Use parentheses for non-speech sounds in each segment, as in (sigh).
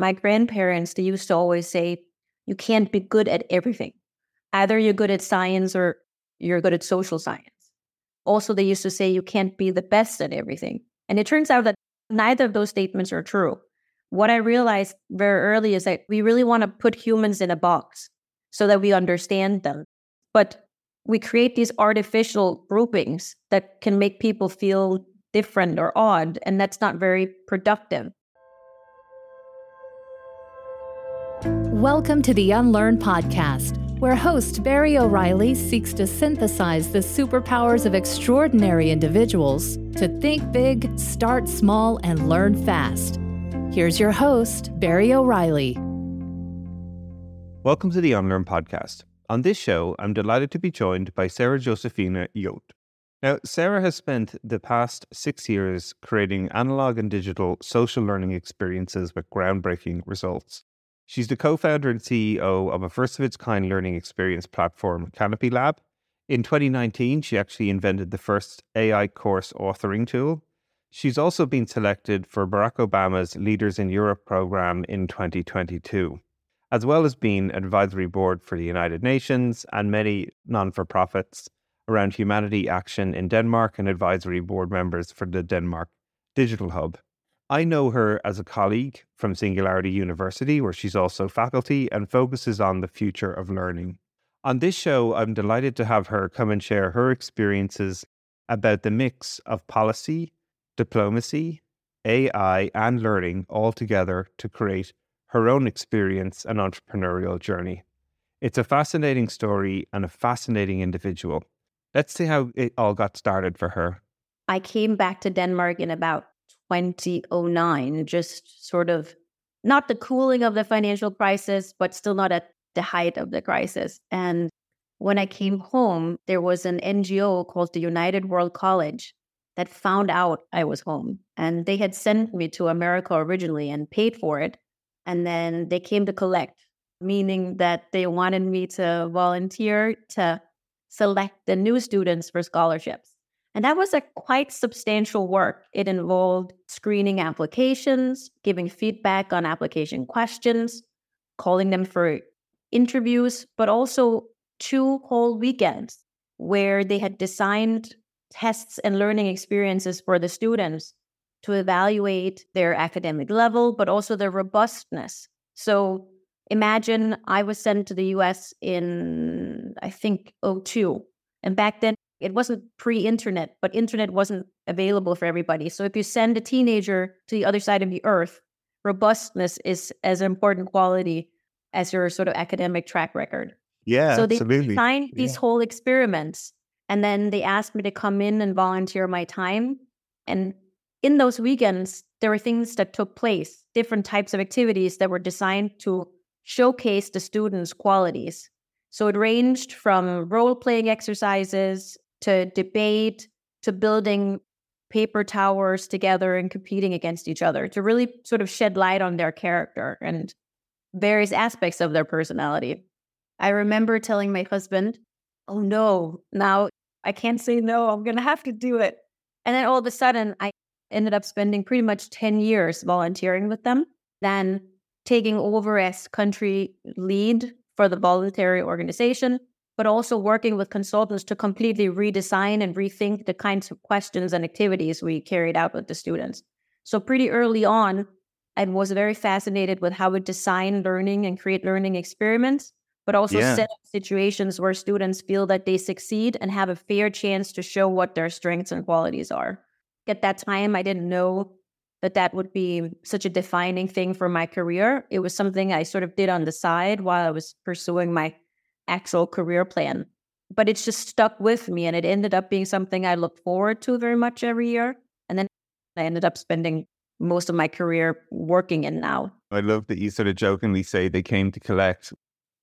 my grandparents, they used to always say, you can't be good at everything. Either you're good at science or you're good at social science. Also, they used to say you can't be the best at everything. And it turns out that neither of those statements are true. What I realized very early is that we really want to put humans in a box so that we understand them. But we create these artificial groupings that can make people feel different or odd, and that's not very productive. Welcome to the Unlearn Podcast, where host Barry O'Reilly seeks to synthesize the superpowers of extraordinary individuals to think big, start small, and learn fast. Here's your host, Barry O'Reilly. Welcome to the Unlearn Podcast. On this show, I'm delighted to be joined by Sarah Josephine Hjorth. Now, Sarah has spent the past six years creating analog and digital social learning experiences with groundbreaking results. She's the co founder and CEO of a first of its kind learning experience platform, CanopyLab. In 2019, she actually invented the first AI course authoring tool. She's also been selected for Barack Obama's Leaders in Europe program in 2022, as well as being advisory board for the United Nations and many non for profits around humanity action in Denmark and advisory board members for the Denmark Digital Hub. I know her as a colleague from Singularity University, where she's also faculty and focuses on the future of learning. On this show, I'm delighted to have her come and share her experiences about the mix of policy, diplomacy, AI, and learning all together to create her own experience and entrepreneurial journey. It's a fascinating story and a fascinating individual. Let's see how it all got started for her. I came back to Denmark in about 2009, just sort of not the cooling of the financial crisis, but still not at the height of the crisis. And when I came home, there was an NGO called the United World College that found out I was home. And they had sent me to America originally and paid for it. And then they came to collect, meaning that they wanted me to volunteer to select the new students for scholarships. And that was a quite substantial work. It involved screening applications, giving feedback on application questions, calling them for interviews, but also two whole weekends where they had designed tests and learning experiences for the students to evaluate their academic level, but also their robustness. So imagine I was sent to the US in, I think, 02. And back then, it wasn't pre-internet, but internet wasn't available for everybody. So if you send a teenager to the other side of the earth, robustness is as important quality as your sort of academic track record. Yeah, so they absolutely. designed these yeah. whole experiments, and then they asked me to come in and volunteer my time. And in those weekends, there were things that took place, different types of activities that were designed to showcase the students' qualities. So it ranged from role playing exercises to debate to building paper towers together and competing against each other to really sort of shed light on their character and various aspects of their personality. I remember telling my husband, Oh no, now I can't say no. I'm going to have to do it. And then all of a sudden, I ended up spending pretty much 10 years volunteering with them, then taking over as country lead for the voluntary organization, but also working with consultants to completely redesign and rethink the kinds of questions and activities we carried out with the students. So, pretty early on, I was very fascinated with how we design learning and create learning experiments, but also yeah. set up situations where students feel that they succeed and have a fair chance to show what their strengths and qualities are. At that time, I didn't know that that would be such a defining thing for my career. It was something I sort of did on the side while I was pursuing my actual career plan. But it's just stuck with me and it ended up being something I look forward to very much every year. And then I ended up spending most of my career working in now. I love that you sort of jokingly say they came to collect.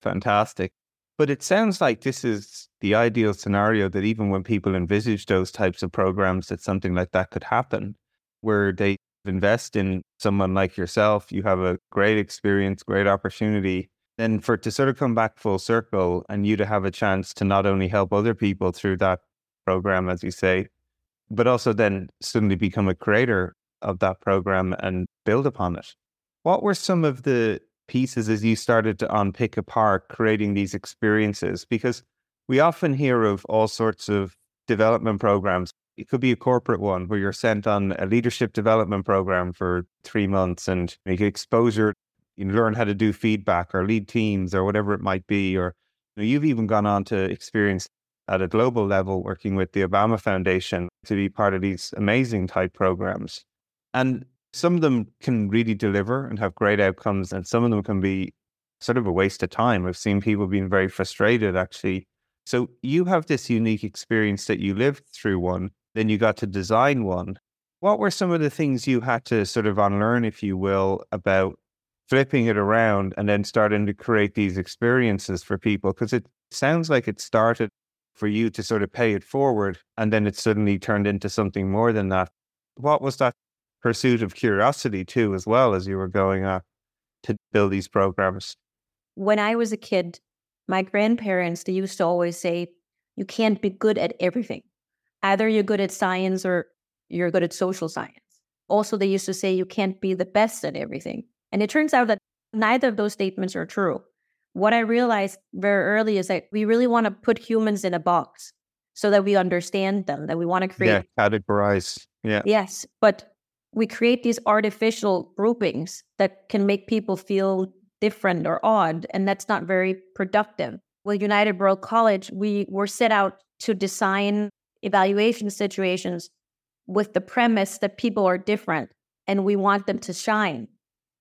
Fantastic. But it sounds like this is the ideal scenario that even when people envisage those types of programs, that something like that could happen, where they invest in someone like yourself. You have a great experience, great opportunity, then for to sort of come back full circle and you to have a chance to not only help other people through that program, as you say, but also then suddenly become a creator of that program and build upon it. What were some of the pieces as you started to unpick apart creating these experiences? Because we often hear of all sorts of development programs. It could be a corporate one where you're sent on a leadership development program for three months and get exposure. You learn how to do feedback or lead teams or whatever it might be. Or you you've even gone on to experience at a global level working with the Obama Foundation to be part of these amazing type programs. And some of them can really deliver and have great outcomes, and some of them can be sort of a waste of time. I've seen people being very frustrated actually. So you have this unique experience that you lived through one, then you got to design one. What were some of the things you had to sort of unlearn, if you will, about flipping it around and then starting to create these experiences for people? Because it sounds like it started for you to sort of pay it forward and then it suddenly turned into something more than that. What was that pursuit of curiosity too, as well as you were going up to build these programs? When I was a kid, my grandparents, they used to always say, you can't be good at everything. Either you're good at science or you're good at social science. Also, they used to say you can't be the best at everything. And it turns out that neither of those statements are true. What I realized very early is that we really want to put humans in a box so that we understand them, that we want to create. Yeah, categorize. Yeah. Yes. But we create these artificial groupings that can make people feel different or odd, and that's not very productive. With United World College, we were set out to design evaluation situations with the premise that people are different and we want them to shine.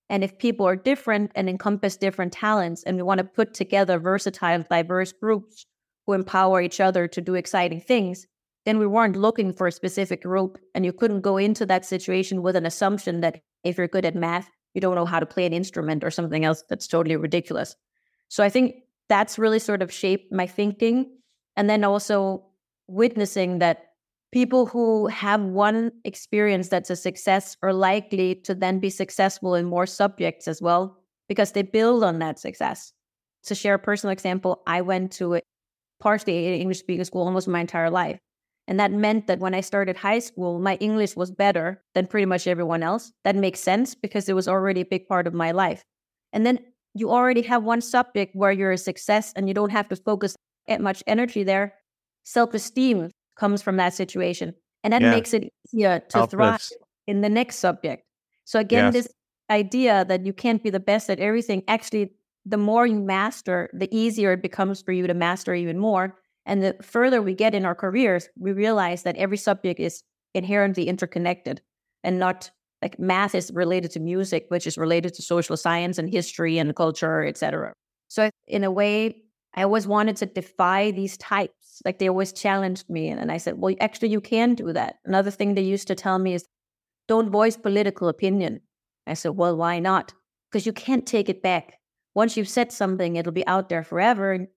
And if people are different and encompass different talents, and we want to put together versatile, diverse groups who empower each other to do exciting things, then we weren't looking for a specific group. And you couldn't go into that situation with an assumption that if you're good at math, you don't know how to play an instrument or something else that's totally ridiculous. So I think that's really sort of shaped my thinking. And then also witnessing that people who have one experience that's a success are likely to then be successful in more subjects as well because they build on that success. To share a personal example, I went to a partially English speaking school almost my entire life. And that meant that when I started high school, my English was better than pretty much everyone else. That makes sense because it was already a big part of my life. And then you already have one subject where you're a success and you don't have to focus much energy there. Self esteem comes from that situation. And that yeah. makes it easier to Helpless. thrive in the next subject. So, again, yes. this idea that you can't be the best at everything actually, the more you master, the easier it becomes for you to master even more and the further we get in our careers, we realize that every subject is inherently interconnected and not like math is related to music, which is related to social science and history and culture, etc. So in a way, I always wanted to defy these types. Like they always challenged me. And, and I said, well, actually, you can do that. Another thing they used to tell me is don't voice political opinion. I said, well, why not? Because you can't take it back. Once you've said something, it'll be out there forever And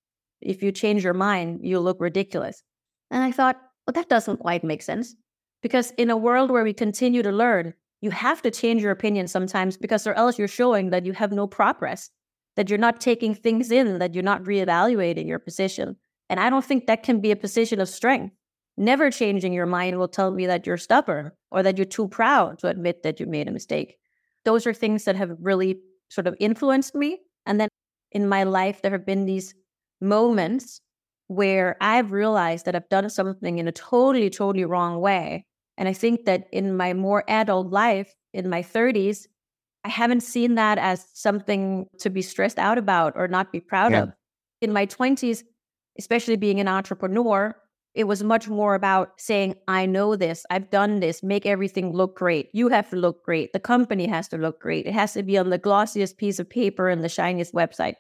if you change your mind, you look ridiculous. And I thought, well, that doesn't quite make sense. Because in a world where we continue to learn, you have to change your opinion sometimes because or else you're showing that you have no progress, that you're not taking things in, that you're not reevaluating your position. And I don't think that can be a position of strength. Never changing your mind will tell me that you're stubborn or that you're too proud to admit that you made a mistake. Those are things that have really sort of influenced me. And then in my life, there have been these moments where I've realized that I've done something in a totally, totally wrong way. And I think that in my more adult life, in my 30s, I haven't seen that as something to be stressed out about or not be proud yeah. of. In my 20s, especially being an entrepreneur, it was much more about saying, I know this, I've done this, make everything look great. You have to look great. The company has to look great. It has to be on the glossiest piece of paper and the shiniest website.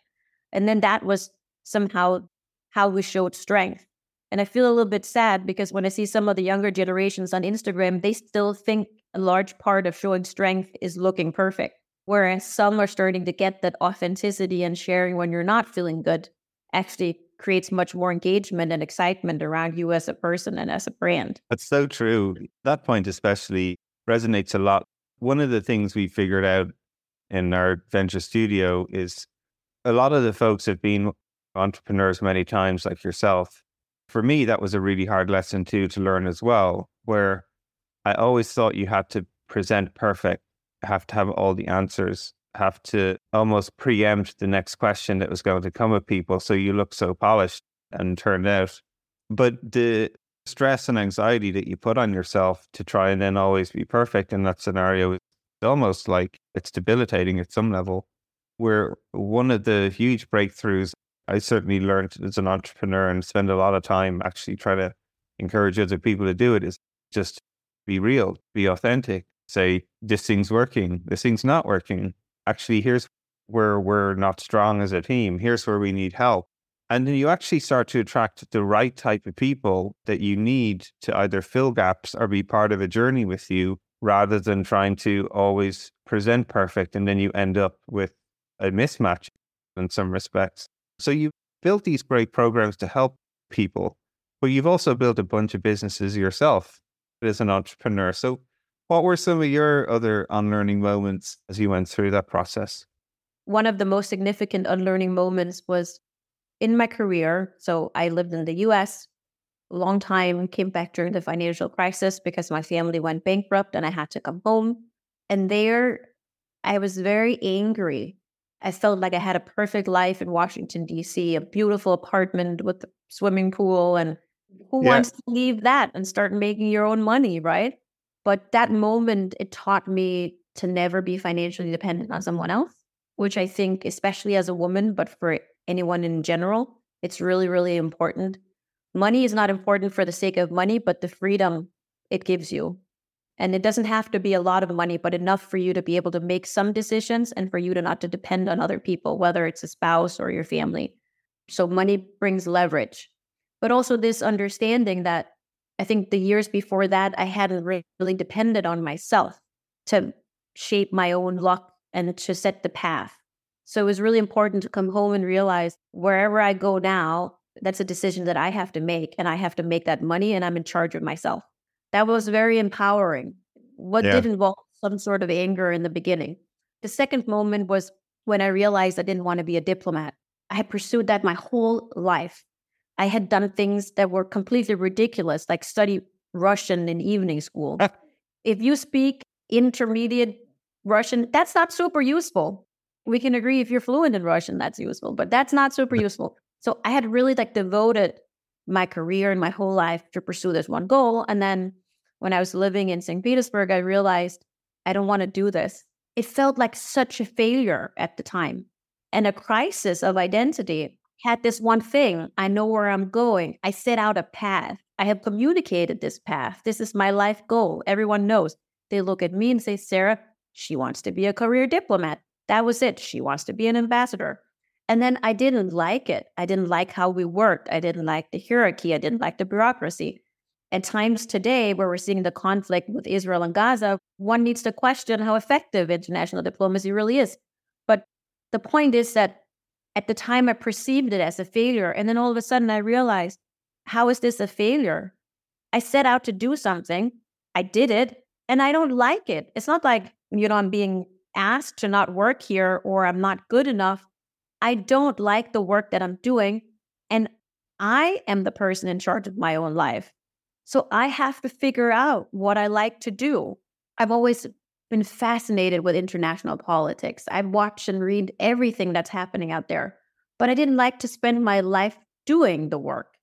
And then that was somehow how we showed strength. And I feel a little bit sad because when I see some of the younger generations on Instagram, they still think a large part of showing strength is looking perfect. Whereas some are starting to get that authenticity and sharing when you're not feeling good actually creates much more engagement and excitement around you as a person and as a brand. That's so true. That point especially resonates a lot. One of the things we figured out in our venture studio is a lot of the folks have been entrepreneurs many times, like yourself. For me, that was a really hard lesson too to learn as well, where I always thought you had to present perfect, have to have all the answers. Have to almost preempt the next question that was going to come at people. So you look so polished and turned out. But the stress and anxiety that you put on yourself to try and then always be perfect in that scenario is almost like it's debilitating at some level. Where one of the huge breakthroughs I certainly learned as an entrepreneur and spend a lot of time actually trying to encourage other people to do it is just be real, be authentic, say, this thing's working, this thing's not working. Actually, here's where we're not strong as a team, here's where we need help. And then you actually start to attract the right type of people that you need to either fill gaps or be part of a journey with you rather than trying to always present perfect. And then you end up with a mismatch in some respects. So you built these great programs to help people, but you've also built a bunch of businesses yourself as an entrepreneur. So what were some of your other unlearning moments as you went through that process? One of the most significant unlearning moments was in my career. So I lived in the US a long time, came back during the financial crisis because my family went bankrupt and I had to come home. And there I was very angry I felt like I had a perfect life in Washington, D.C., a beautiful apartment with a swimming pool. And who yeah. wants to leave that and start making your own money, right? But that moment, it taught me to never be financially dependent on someone else, which I think, especially as a woman, but for anyone in general, it's really, really important. Money is not important for the sake of money, but the freedom it gives you and it doesn't have to be a lot of money, but enough for you to be able to make some decisions and for you to not to depend on other people, whether it's a spouse or your family. So money brings leverage, but also this understanding that I think the years before that, I hadn't really depended on myself to shape my own luck and to set the path. So it was really important to come home and realize wherever I go now, that's a decision that I have to make, and I have to make that money, and I'm in charge of myself that was very empowering. What yeah. did involve some sort of anger in the beginning. The second moment was when I realized I didn't want to be a diplomat. I had pursued that my whole life. I had done things that were completely ridiculous, like study Russian in evening school. Ah. if you speak intermediate Russian, that's not super useful. We can agree if you're fluent in Russian, that's useful, but that's not super useful. So I had really like devoted my career and my whole life to pursue this one goal. And then when I was living in St. Petersburg, I realized I don't want to do this. It felt like such a failure at the time and a crisis of identity. Had this one thing, I know where I'm going. I set out a path. I have communicated this path. This is my life goal. Everyone knows. They look at me and say, Sarah, she wants to be a career diplomat. That was it. She wants to be an ambassador. And then I didn't like it. I didn't like how we worked. I didn't like the hierarchy. I didn't like the bureaucracy. At times today, where we're seeing the conflict with Israel and Gaza, one needs to question how effective international diplomacy really is. But the point is that at the time, I perceived it as a failure. And then all of a sudden, I realized, how is this a failure? I set out to do something, I did it, and I don't like it. It's not like, you know, I'm being asked to not work here or I'm not good enough. I don't like the work that I'm doing. And I am the person in charge of my own life. So I have to figure out what I like to do. I've always been fascinated with international politics. I've watched and read everything that's happening out there, but I didn't like to spend my life doing the work.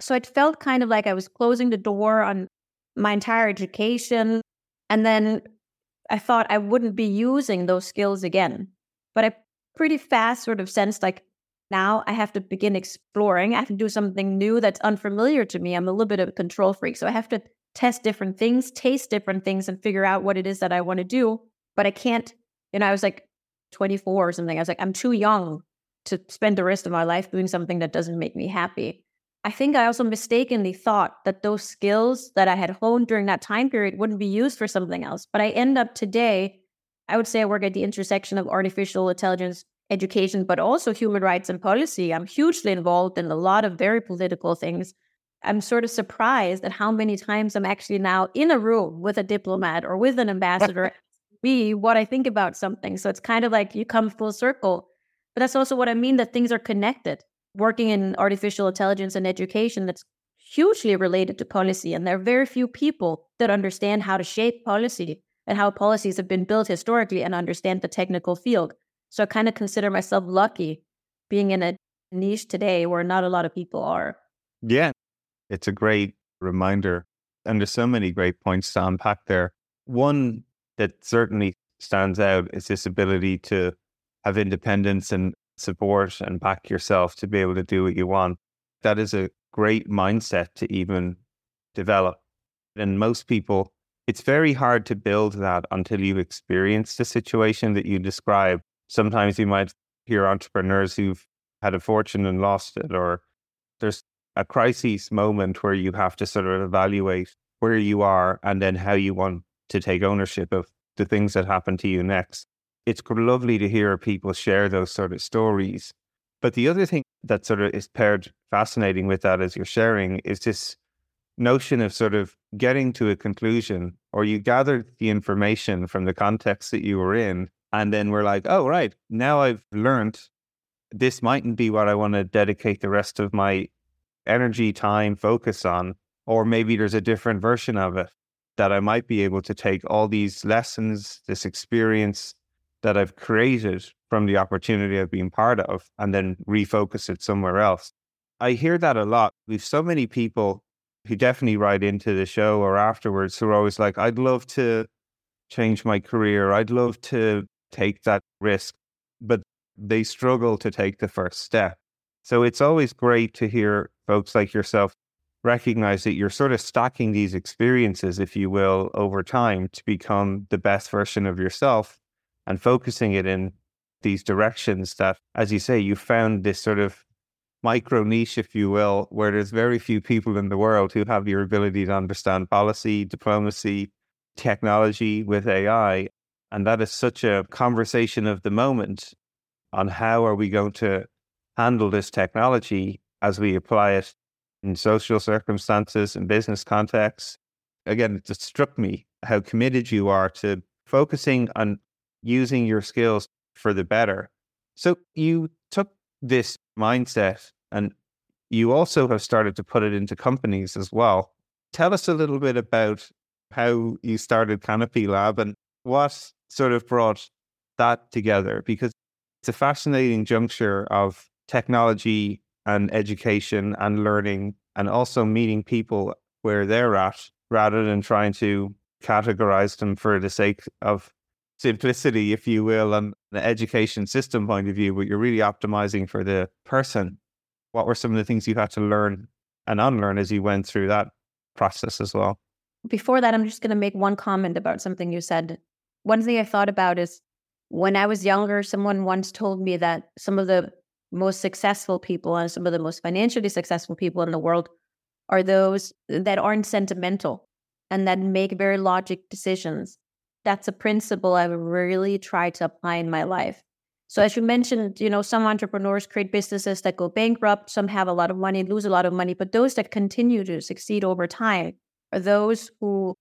So it felt kind of like I was closing the door on my entire education. And then I thought I wouldn't be using those skills again. But I pretty fast sort of sensed like now I have to begin exploring. I have to do something new that's unfamiliar to me. I'm a little bit of a control freak. So I have to test different things, taste different things, and figure out what it is that I want to do. But I can't, you know, I was like 24 or something. I was like, I'm too young to spend the rest of my life doing something that doesn't make me happy. I think I also mistakenly thought that those skills that I had honed during that time period wouldn't be used for something else. But I end up today I would say I work at the intersection of artificial intelligence education, but also human rights and policy. I'm hugely involved in a lot of very political things. I'm sort of surprised at how many times I'm actually now in a room with a diplomat or with an ambassador, (laughs) be what I think about something. So it's kind of like you come full circle. But that's also what I mean that things are connected. Working in artificial intelligence and education, that's hugely related to policy. And there are very few people that understand how to shape policy and how policies have been built historically and understand the technical field. So I kind of consider myself lucky being in a niche today where not a lot of people are. Yeah, it's a great reminder. And there's so many great points to unpack there. One that certainly stands out is this ability to have independence and support and back yourself to be able to do what you want. That is a great mindset to even develop. And most people, it's very hard to build that until you've experienced the situation that you describe. Sometimes you might hear entrepreneurs who've had a fortune and lost it, or there's a crisis moment where you have to sort of evaluate where you are and then how you want to take ownership of the things that happen to you next. It's lovely to hear people share those sort of stories. But the other thing that sort of is paired fascinating with that as you're sharing is this notion of sort of getting to a conclusion or you gathered the information from the context that you were in and then we're like oh right now i've learned this mightn't be what i want to dedicate the rest of my energy time focus on or maybe there's a different version of it that I might be able to take all these lessons, this experience that I've created from the opportunity I've been part of, and then refocus it somewhere else. I hear that a lot. We've so many people who definitely write into the show or afterwards who are always like, I'd love to change my career. I'd love to take that risk, but they struggle to take the first step. So it's always great to hear folks like yourself recognize that you're sort of stacking these experiences, if you will, over time to become the best version of yourself and focusing it in these directions that, as you say, you found this sort of micro niche, if you will, where there's very few people in the world who have your ability to understand policy, diplomacy, technology with AI. And that is such a conversation of the moment on how are we going to handle this technology as we apply it in social circumstances and business contexts. Again, it just struck me how committed you are to focusing on using your skills for the better. So you took this mindset and you also have started to put it into companies as well. Tell us a little bit about how you started CanopyLab and what sort of brought that together because it's a fascinating juncture of technology and education and learning and also meeting people where they're at rather than trying to categorize them for the sake of simplicity, if you will, and the education system point of view, but you're really optimizing for the person. What were some of the things you had to learn and unlearn as you went through that process as well? Before that, I'm just going to make one comment about something you said. One thing I thought about is when I was younger, someone once told me that some of the most successful people and some of the most financially successful people in the world are those that aren't sentimental and that make very logic decisions. That's a principle I really try to apply in my life. So as you mentioned, you know, some entrepreneurs create businesses that go bankrupt, some have a lot of money, lose a lot of money, but those that continue to succeed over time are those who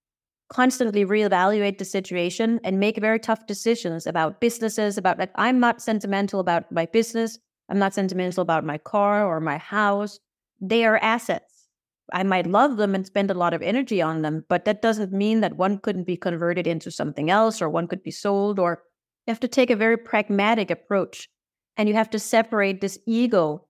constantly reevaluate the situation and make very tough decisions about businesses, about like I'm not sentimental about my business. I'm not sentimental about my car or my house. They are assets. I might love them and spend a lot of energy on them, but that doesn't mean that one couldn't be converted into something else or one could be sold or you have to take a very pragmatic approach and you have to separate this ego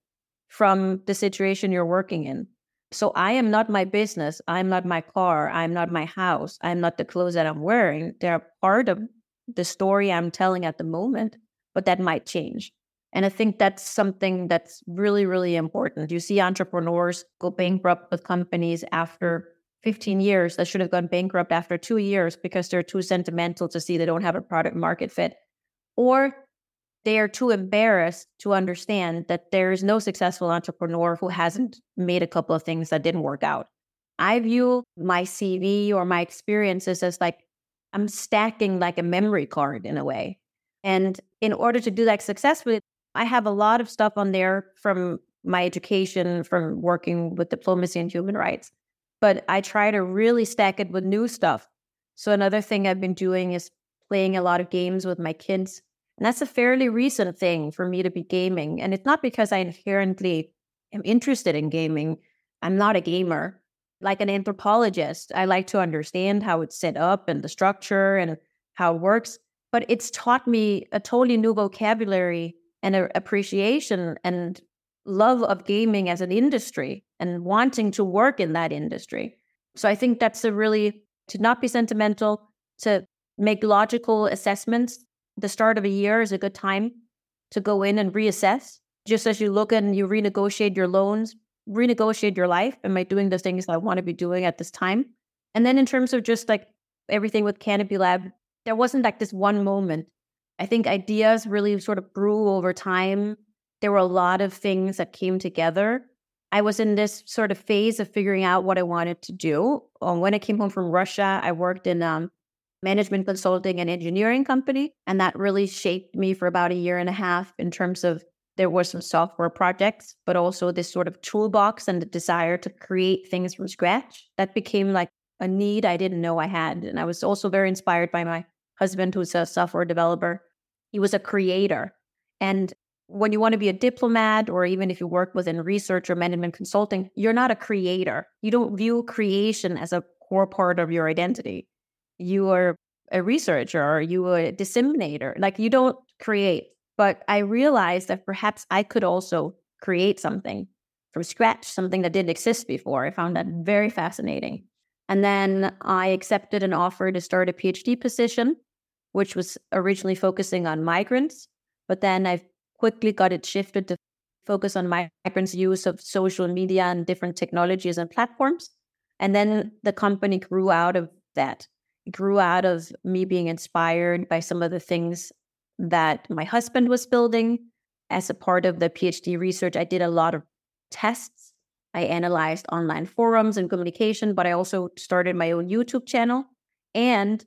from the situation you're working in. So I am not my business. I'm not my car. I'm not my house. I'm not the clothes that I'm wearing. They're part of the story I'm telling at the moment, but that might change. And I think that's something that's really, really important. You see entrepreneurs go bankrupt with companies after 15 years that should have gone bankrupt after two years because they're too sentimental to see they don't have a product market fit. Or they are too embarrassed to understand that there is no successful entrepreneur who hasn't made a couple of things that didn't work out. I view my CV or my experiences as like I'm stacking like a memory card in a way. And in order to do that successfully, I have a lot of stuff on there from my education, from working with diplomacy and human rights, but I try to really stack it with new stuff. So, another thing I've been doing is playing a lot of games with my kids. And that's a fairly recent thing for me to be gaming. And it's not because I inherently am interested in gaming. I'm not a gamer. like an anthropologist. I like to understand how it's set up and the structure and how it works. But it's taught me a totally new vocabulary and an appreciation and love of gaming as an industry and wanting to work in that industry. So I think that's a really to not be sentimental, to make logical assessments. The start of a year is a good time to go in and reassess. Just as you look and you renegotiate your loans, renegotiate your life. Am I doing the things I want to be doing at this time? And then in terms of just like everything with CanopyLab, there wasn't like this one moment. I think ideas really sort of grew over time. There were a lot of things that came together. I was in this sort of phase of figuring out what I wanted to do. Um, when I came home from Russia, I worked in um, management consulting and engineering company, and that really shaped me for about a year and a half in terms of there were some software projects, but also this sort of toolbox and the desire to create things from scratch. That became like a need I didn't know I had. And I was also very inspired by my husband, who's a software developer. He was a creator. And when you want to be a diplomat, or even if you work within research or management consulting, you're not a creator. You don't view creation as a core part of your identity. You are a researcher or you are a disseminator. Like you don't create. But I realized that perhaps I could also create something from scratch, something that didn't exist before. I found that very fascinating. And then I accepted an offer to start a PhD position, which was originally focusing on migrants. But then I quickly got it shifted to focus on migrants' use of social media and different technologies and platforms. And then the company grew out of that. It grew out of me being inspired by some of the things that my husband was building. As a part of the PhD research, I did a lot of tests I analyzed online forums and communication, but I also started my own YouTube channel. And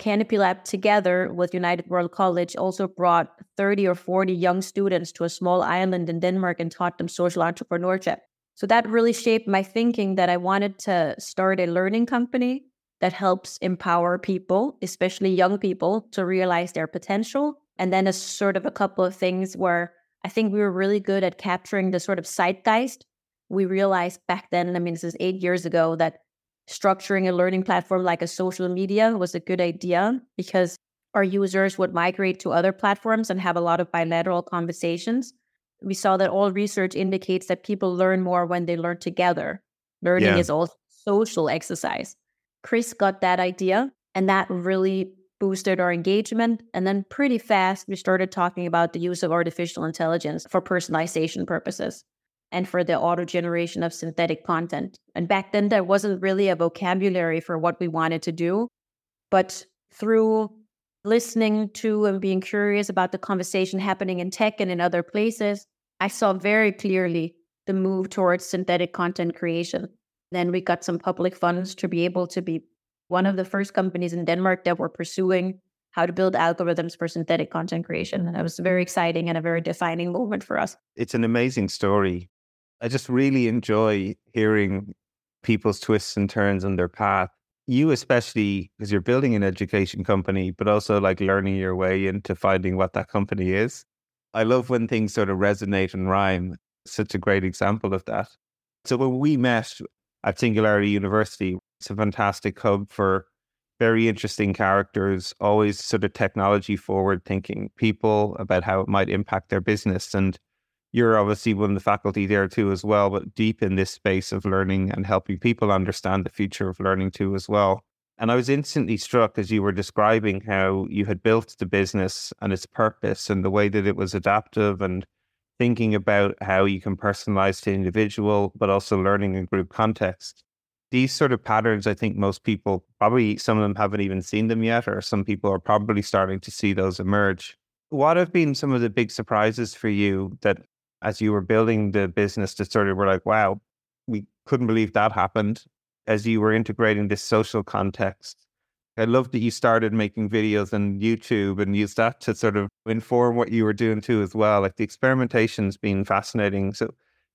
CanopyLab, together with United World College, also brought 30 or 40 young students to a small island in Denmark and taught them social entrepreneurship. So that really shaped my thinking that I wanted to start a learning company that helps empower people, especially young people, to realize their potential. And then a sort of a couple of things where I think we were really good at capturing the sort of zeitgeist we realized back then, I mean, this is eight years ago, that structuring a learning platform like a social media was a good idea because our users would migrate to other platforms and have a lot of bilateral conversations. We saw that all research indicates that people learn more when they learn together. Learning yeah. is also social exercise. Chris got that idea, and that really boosted our engagement. And then pretty fast, we started talking about the use of artificial intelligence for personalization purposes and for the auto generation of synthetic content. And back then, there wasn't really a vocabulary for what we wanted to do. But through listening to and being curious about the conversation happening in tech and in other places, I saw very clearly the move towards synthetic content creation. Then we got some public funds to be able to be one of the first companies in Denmark that were pursuing how to build algorithms for synthetic content creation. And it was very exciting and a very defining moment for us. It's an amazing story. I just really enjoy hearing people's twists and turns on their path. You, especially, because you're building an education company, but also like learning your way into finding what that company is. I love when things sort of resonate and rhyme. Such a great example of that. So when we met at Singularity University, it's a fantastic hub for very interesting characters, always sort of technology forward thinking people about how it might impact their business. And you're obviously one of the faculty there too as well, but deep in this space of learning and helping people understand the future of learning too as well. And I was instantly struck as you were describing how you had built the business and its purpose and the way that it was adaptive and thinking about how you can personalize to individual, but also learning in group context. These sort of patterns, I think most people probably some of them haven't even seen them yet, or some people are probably starting to see those emerge. What have been some of the big surprises for you that as you were building the business to sort of were like, wow, we couldn't believe that happened as you were integrating this social context. I love that you started making videos on YouTube and used that to sort of inform what you were doing too as well. Like the experimentation's been fascinating. So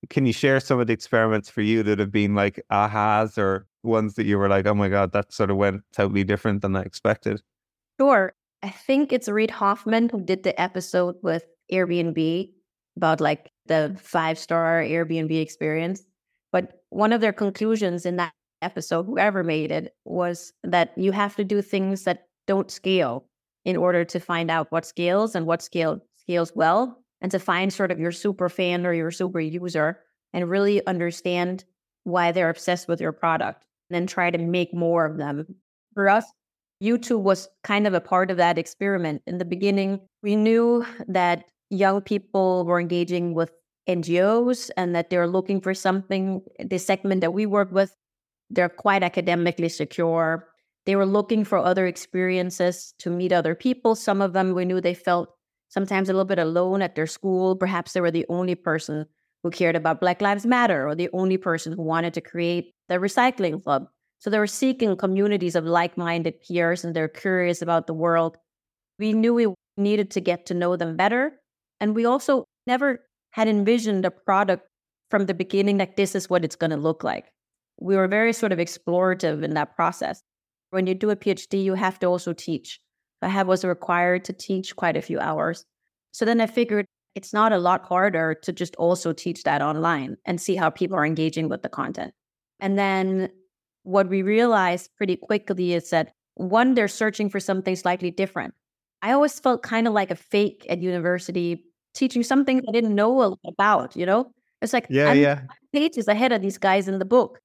can you share some of the experiments for you that have been like ahas or ones that you were like, oh my God, that sort of went totally different than I expected? Sure. I think it's Reid Hoffman who did the episode with Airbnb about like the five star Airbnb experience. But one of their conclusions in that episode, whoever made it, was that you have to do things that don't scale in order to find out what scales and what scale scales well, and to find sort of your super fan or your super user and really understand why they're obsessed with your product, and then try to make more of them. For us, YouTube was kind of a part of that experiment. In the beginning, we knew that young people were engaging with NGOs and that they're looking for something. The segment that we work with, they're quite academically secure. They were looking for other experiences to meet other people. Some of them we knew they felt sometimes a little bit alone at their school. Perhaps they were the only person who cared about Black Lives Matter or the only person who wanted to create the recycling club. So they were seeking communities of like minded peers and they're curious about the world. We knew we needed to get to know them better. And we also never had envisioned a product from the beginning like this is what it's going to look like. We were very sort of explorative in that process. When you do a PhD, you have to also teach. I have, was required to teach quite a few hours. So then I figured it's not a lot harder to just also teach that online and see how people are engaging with the content. And then what we realized pretty quickly is that one, they're searching for something slightly different. I always felt kind of like a fake at university teaching something I didn't know a lot about, you know? It's like yeah, I'm yeah. pages ahead of these guys in the book.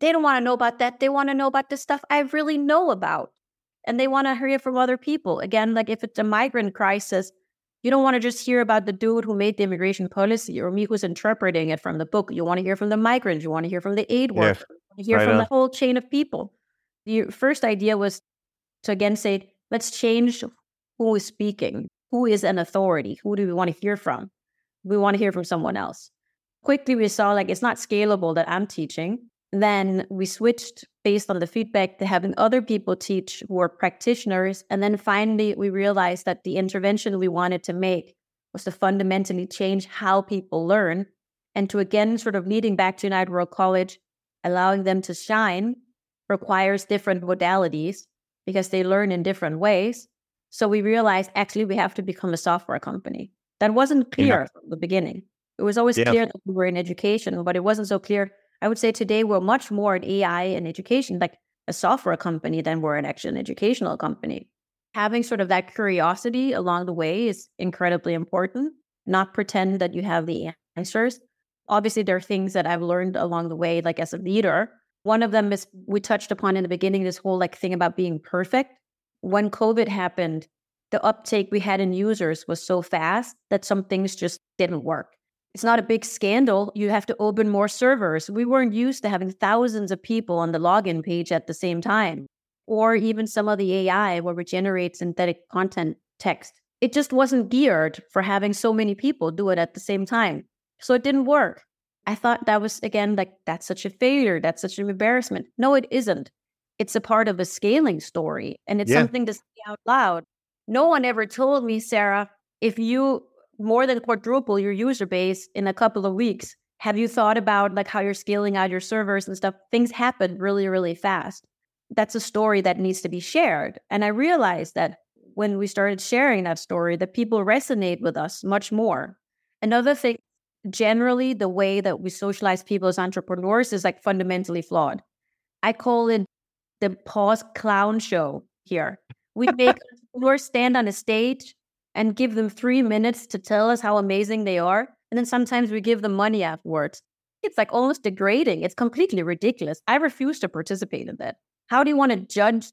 They don't want to know about that. They want to know about the stuff I really know about. And they want to hear from other people. Again, like if it's a migrant crisis, you don't want to just hear about the dude who made the immigration policy or me who's interpreting it from the book. You want to hear from the migrants. You want to hear from the aid worker. Yeah, you hear right from on. the whole chain of people. The first idea was to again say, let's change who is speaking who is an authority? Who do we want to hear from? We want to hear from someone else. Quickly, we saw like it's not scalable that I'm teaching. Then we switched based on the feedback to having other people teach who are practitioners. And then finally, we realized that the intervention we wanted to make was to fundamentally change how people learn and to again, sort of leading back to United World College, allowing them to shine requires different modalities because they learn in different ways. So we realized actually we have to become a software company. That wasn't clear yeah. from the beginning. It was always yeah. clear that we were in education, but it wasn't so clear. I would say today we're much more in AI and education, like a software company, than we're an actual an educational company. Having sort of that curiosity along the way is incredibly important. Not pretend that you have the answers. Obviously, there are things that I've learned along the way, like as a leader. One of them is we touched upon in the beginning this whole like thing about being perfect when COVID happened, the uptake we had in users was so fast that some things just didn't work. It's not a big scandal. You have to open more servers. We weren't used to having thousands of people on the login page at the same time, or even some of the AI where we generate synthetic content text. It just wasn't geared for having so many people do it at the same time. So it didn't work. I thought that was, again, like, that's such a failure. That's such an embarrassment. No, it isn't it's a part of a scaling story and it's yeah. something to say out loud. No one ever told me, Sarah, if you more than quadruple your user base in a couple of weeks, have you thought about like how you're scaling out your servers and stuff? Things happen really, really fast. That's a story that needs to be shared. And I realized that when we started sharing that story, that people resonate with us much more. Another thing, generally, the way that we socialize people as entrepreneurs is like fundamentally flawed. I call it the pause clown show here. We make (laughs) entrepreneurs stand on a stage and give them three minutes to tell us how amazing they are. And then sometimes we give them money afterwards. It's like almost degrading. It's completely ridiculous. I refuse to participate in that. How do you want to judge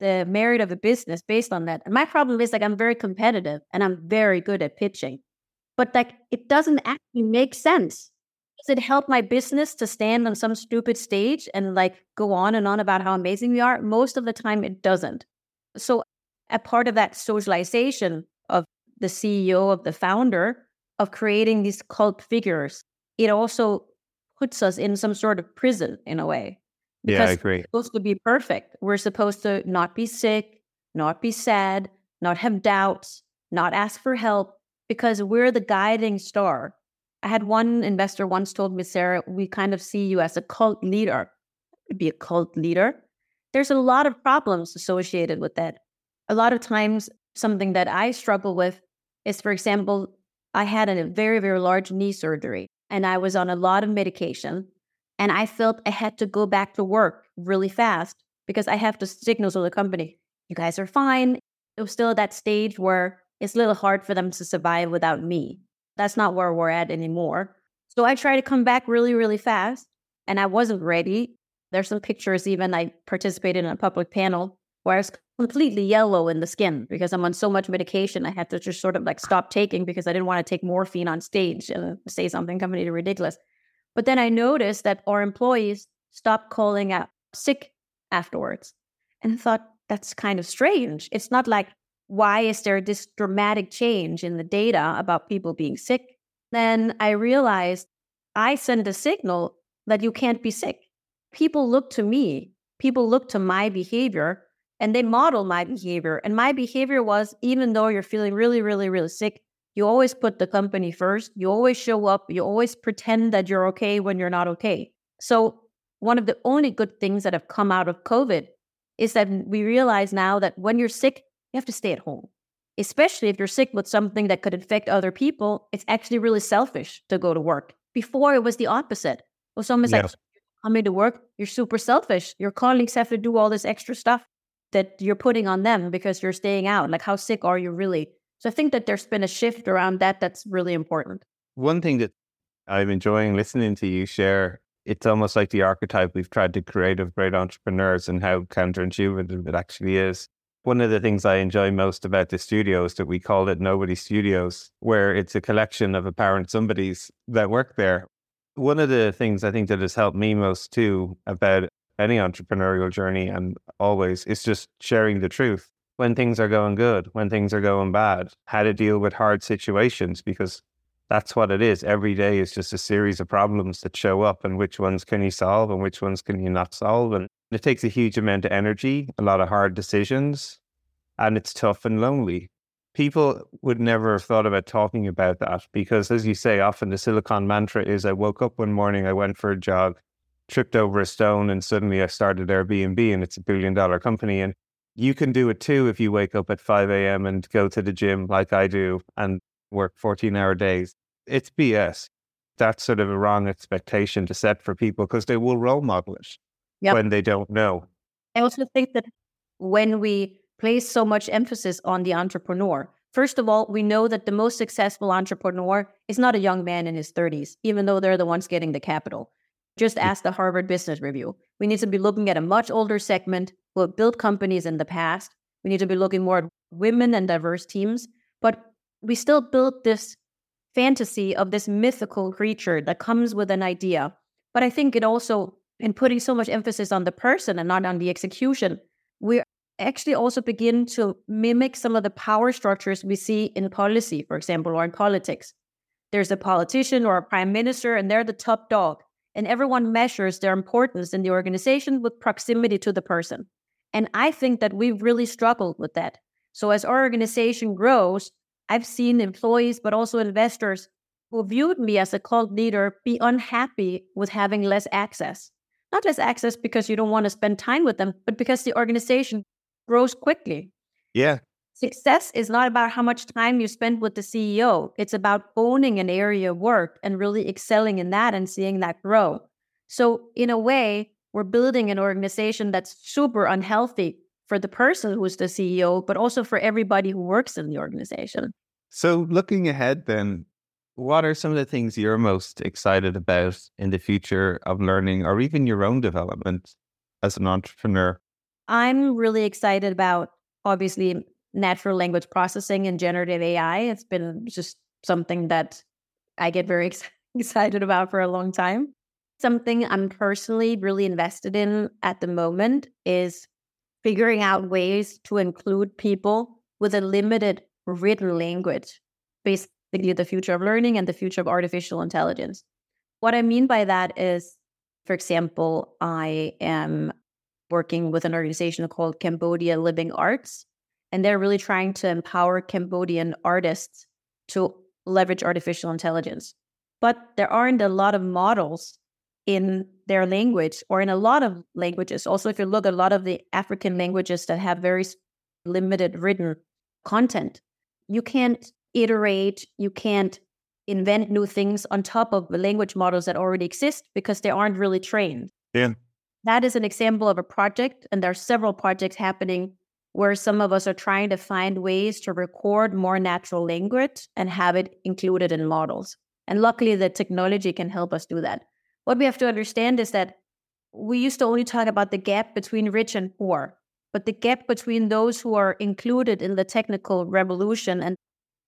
the merit of a business based on that? And my problem is like I'm very competitive and I'm very good at pitching. But like it doesn't actually make sense it help my business to stand on some stupid stage and like go on and on about how amazing we are? Most of the time, it doesn't. So, a part of that socialization of the CEO, of the founder, of creating these cult figures, it also puts us in some sort of prison in a way. Because yeah, I agree. We're supposed to be perfect. We're supposed to not be sick, not be sad, not have doubts, not ask for help, because we're the guiding star I had one investor once told me, Sarah, we kind of see you as a cult leader. Be a cult leader. There's a lot of problems associated with that. A lot of times, something that I struggle with is, for example, I had a very, very large knee surgery and I was on a lot of medication. And I felt I had to go back to work really fast because I have to signal to the company, you guys are fine. It was still at that stage where it's a little hard for them to survive without me. That's not where we're at anymore. So I try to come back really, really fast. And I wasn't ready. There's some pictures, even I participated in a public panel where I was completely yellow in the skin because I'm on so much medication. I had to just sort of like stop taking because I didn't want to take morphine on stage and say something completely ridiculous. But then I noticed that our employees stopped calling out sick afterwards. And thought, that's kind of strange. It's not like, why is there this dramatic change in the data about people being sick? Then I realized I send a signal that you can't be sick. People look to me, people look to my behavior, and they model my behavior. And my behavior was even though you're feeling really, really, really sick, you always put the company first. You always show up. You always pretend that you're okay when you're not okay. So, one of the only good things that have come out of COVID is that we realize now that when you're sick, you have to stay at home. Especially if you're sick with something that could infect other people, it's actually really selfish to go to work. Before it was the opposite. Well, someone's yeah. like, coming to work, you're super selfish. Your colleagues have to do all this extra stuff that you're putting on them because you're staying out. Like, how sick are you really? So I think that there's been a shift around that that's really important. One thing that I'm enjoying listening to you share, it's almost like the archetype we've tried to create of great entrepreneurs and how counterintuitive it actually is. One of the things I enjoy most about the studio is that we call it Nobody Studios, where it's a collection of apparent somebodies that work there. One of the things I think that has helped me most too about any entrepreneurial journey and always is just sharing the truth when things are going good, when things are going bad, how to deal with hard situations, because that's what it is. Every day is just a series of problems that show up, and which ones can you solve and which ones can you not solve. And it takes a huge amount of energy, a lot of hard decisions, and it's tough and lonely. People would never have thought about talking about that because, as you say, often the silicon mantra is I woke up one morning, I went for a jog, tripped over a stone, and suddenly I started Airbnb and it's a billion dollar company. And you can do it too if you wake up at 5 a.m. and go to the gym like I do and work 14 hour days. It's BS. That's sort of a wrong expectation to set for people because they will role model it yep. when they don't know. I also think that when we place so much emphasis on the entrepreneur, first of all, we know that the most successful entrepreneur is not a young man in his 30s, even though they're the ones getting the capital. Just mm. ask the Harvard Business Review. We need to be looking at a much older segment who have built companies in the past. We need to be looking more at women and diverse teams. But we still build this fantasy of this mythical creature that comes with an idea. But I think it also, in putting so much emphasis on the person and not on the execution, we actually also begin to mimic some of the power structures we see in policy, for example, or in politics. There's a politician or a prime minister, and they're the top dog and everyone measures their importance in the organization with proximity to the person. And I think that we've really struggled with that. So as our organization grows, I've seen employees, but also investors who viewed me as a cult leader be unhappy with having less access. Not less access because you don't want to spend time with them, but because the organization grows quickly. Yeah. Success is not about how much time you spend with the CEO. It's about owning an area of work and really excelling in that and seeing that grow. So, in a way, we're building an organization that's super unhealthy for the person who's the CEO, but also for everybody who works in the organization. So, looking ahead, then, what are some of the things you're most excited about in the future of learning or even your own development as an entrepreneur? I'm really excited about obviously natural language processing and generative AI. It's been just something that I get very (laughs) ex- excited about for a long time. Something I'm personally really invested in at the moment is figuring out ways to include people with a limited written language, basically the future of learning and the future of artificial intelligence. What I mean by that is, for example, I am working with an organization called Cambodia Living Arts, and they're really trying to empower Cambodian artists to leverage artificial intelligence. But there aren't a lot of models in their language or in a lot of languages. Also, if you look at a lot of the African languages that have very limited written content, you can't iterate, you can't invent new things on top of the language models that already exist because they aren't really trained. Yeah. That is an example of a project, and there are several projects happening where some of us are trying to find ways to record more natural language and have it included in models. And luckily, the technology can help us do that. What we have to understand is that we used to only talk about the gap between rich and poor, but the gap between those who are included in the technical revolution and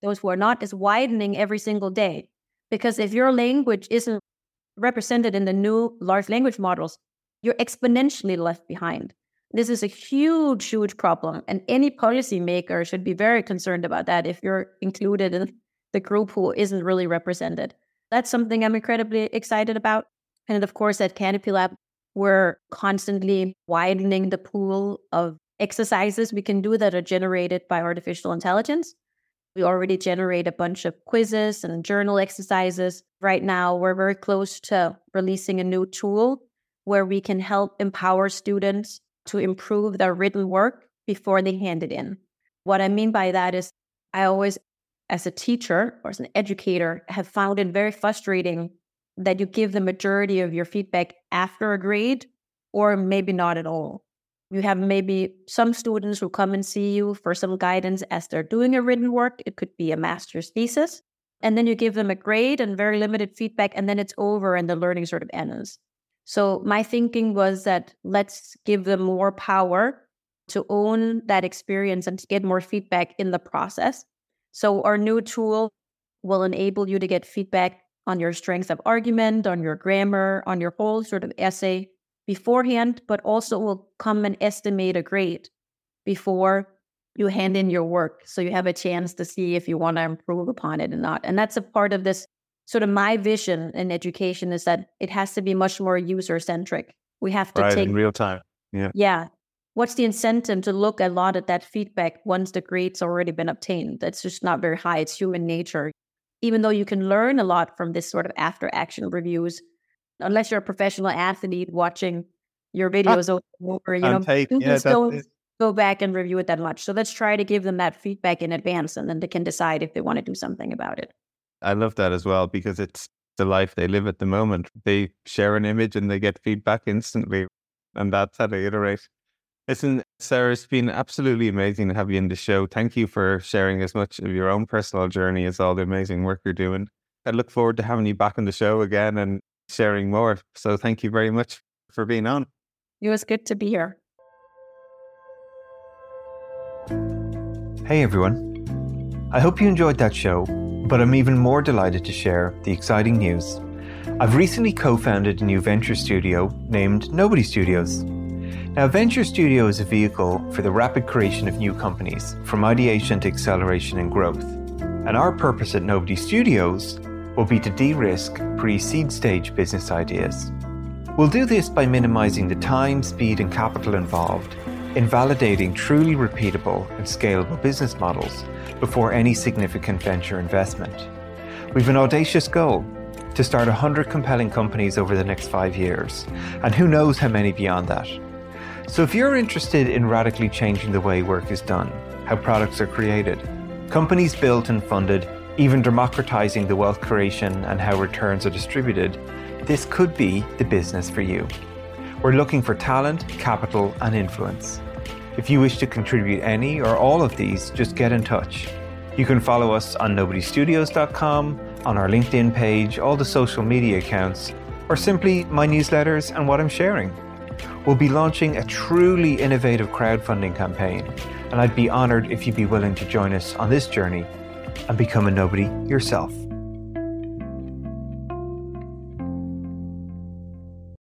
those who are not is widening every single day. Because if your language isn't represented in the new large language models, you're exponentially left behind. This is a huge, huge problem. And any policymaker should be very concerned about that if you're included in the group who isn't really represented. That's something I'm incredibly excited about. And of course, at CanopyLab, we're constantly widening the pool of exercises we can do that are generated by artificial intelligence. We already generate a bunch of quizzes and journal exercises. Right now, we're very close to releasing a new tool where we can help empower students to improve their written work before they hand it in. What I mean by that is, I always, as a teacher or as an educator, have found it very frustrating that you give the majority of your feedback after a grade or maybe not at all. You have maybe some students who come and see you for some guidance as they're doing a written work. It could be a master's thesis. And then you give them a grade and very limited feedback, and then it's over and the learning sort of ends. So my thinking was that let's give them more power to own that experience and to get more feedback in the process. So our new tool will enable you to get feedback on your strength of argument, on your grammar, on your whole sort of essay beforehand, but also will come and estimate a grade before you hand in your work. So you have a chance to see if you want to improve upon it or not. And that's a part of this sort of my vision in education is that it has to be much more user centric. We have to right, take in real time. Yeah. Yeah. What's the incentive to look a lot at that feedback once the grade's already been obtained? That's just not very high. It's human nature. Even though you can learn a lot from this sort of after action reviews, unless you're a professional athlete watching your videos ah, over, you know, tape. Yeah, don't go back and review it that much. So let's try to give them that feedback in advance and then they can decide if they want to do something about it. I love that as well because it's the life they live at the moment. They share an image and they get feedback instantly. And that's how they iterate. Listen, Sahra, it's been absolutely amazing to have you in the show. Thank you for sharing as much of your own personal journey as all the amazing work you're doing. I look forward to having you back on the show again and sharing more. So thank you very much for being on. It was good to be here. Hey, everyone. I hope you enjoyed that show but I'm even more delighted to share the exciting news. I've recently co founded a new venture studio named Nobody Studios. Now, Venture Studio is a vehicle for the rapid creation of new companies, from ideation to acceleration and growth. And our purpose at Nobody Studios will be to de risk pre seed stage business ideas. We'll do this by minimizing the time, speed, and capital involved in validating truly repeatable and scalable business models before any significant venture investment. We've an audacious goal to start 100 compelling companies over the next five years, and who knows how many beyond that. So, if you're interested in radically changing the way work is done, how products are created, companies built and funded, even democratizing the wealth creation and how returns are distributed, this could be the business for you. We're looking for talent, capital, and influence. If you wish to contribute any or all of these, just get in touch. You can follow us on nobodystudios.com, on our LinkedIn page, all the social media accounts, or simply my newsletters and what I'm sharing. We'll be launching a truly innovative crowdfunding campaign, and I'd be honored if you'd be willing to join us on this journey and become a nobody yourself.